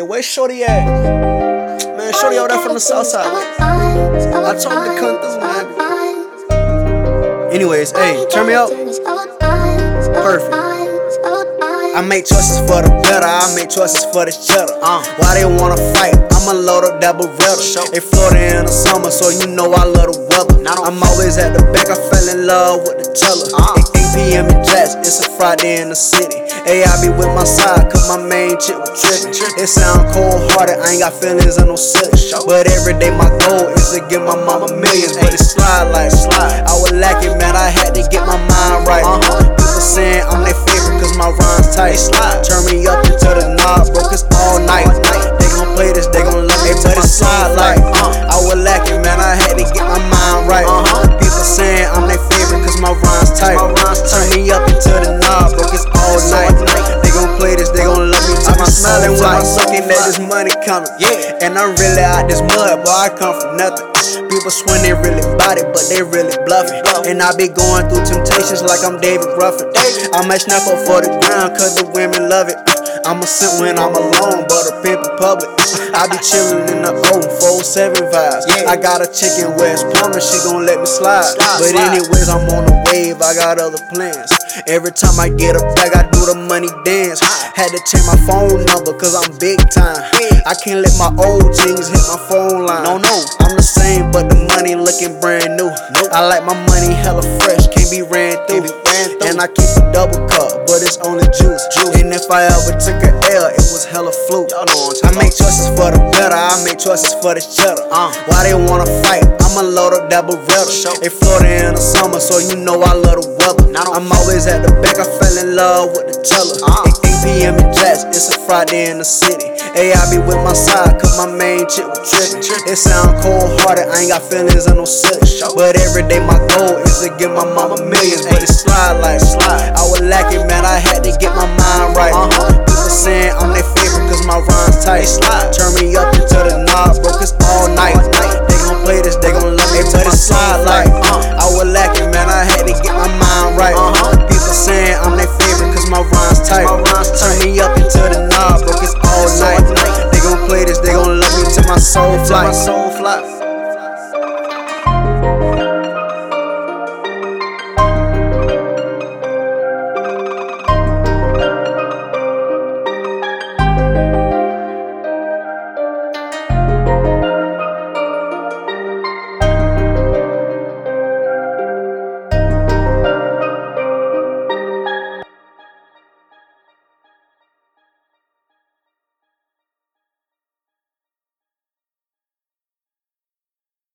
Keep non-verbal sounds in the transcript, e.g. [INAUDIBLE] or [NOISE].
where Shorty at? Man, Shorty over there from the south side. I told him to come through, man. Anyways, hey, turn me up. Perfect. I make choices for the better, I make choices for the cheddar. Uh, why they wanna fight? I'ma load up that Beretta. They Florida in the summer, so you know I love the weather. I'm always at the back, I fell in love with the teller. Uh, 8 p.m. in Jax, it's a Friday in the city. Hey, I be with my side, cause my main chick was trippin'. It sound cold hearted, I ain't got feelings on no silly. But every day my goal is to give my mama millions. But it slide like slide. I was lacking, man, I had looking at this money coming. Yeah, and I'm really out this mud, boy, I come from nothing. People swear they really bout it, but they really bluffing. And I be going through temptations like I'm David Ruffin. I might snap up for the ground, cause the women love it. I'm a simp when I'm alone, but a pimp in public. [LAUGHS] I be chillin' in the 047 vibes. I got a chick in West Palm and she gon' let me slide. But anyways, I'm on the wave, I got other plans. Every time I get a bag, I do the money. Had to change my phone number, cause I'm big time. I can't let my old jeans hit my phone line. No, no, I'm the same, but the money looking brand new. I like my money hella fresh, can't be ran through. And I keep a double cup, but it's only juice. And if I ever took a L, it was hella fluke. I make choices for the better, I make choices for the cheddar. Why they wanna fight? I'ma load up that Beretta. They Florida in the summer, so you know I love the weather. I'm always at the back, I fell in love with the teller. 8 p.m. in Jax, it's a Friday in the city. Hey, I be with my side, cause my main chick was trippin'. It sound cold hearted, I ain't got feelings on no silly. But every day my goal is to give my mama millions. But it slide like slide. I was lacking, man, I had to get my mind right. Uh-huh. People saying I'm their favorite cause my rhymes tight. Turn me up into the knob, broke it's all night. They gon' play this, they gon' love me, but it slide like. Uh. I was lacking, soul fly. My soul fly.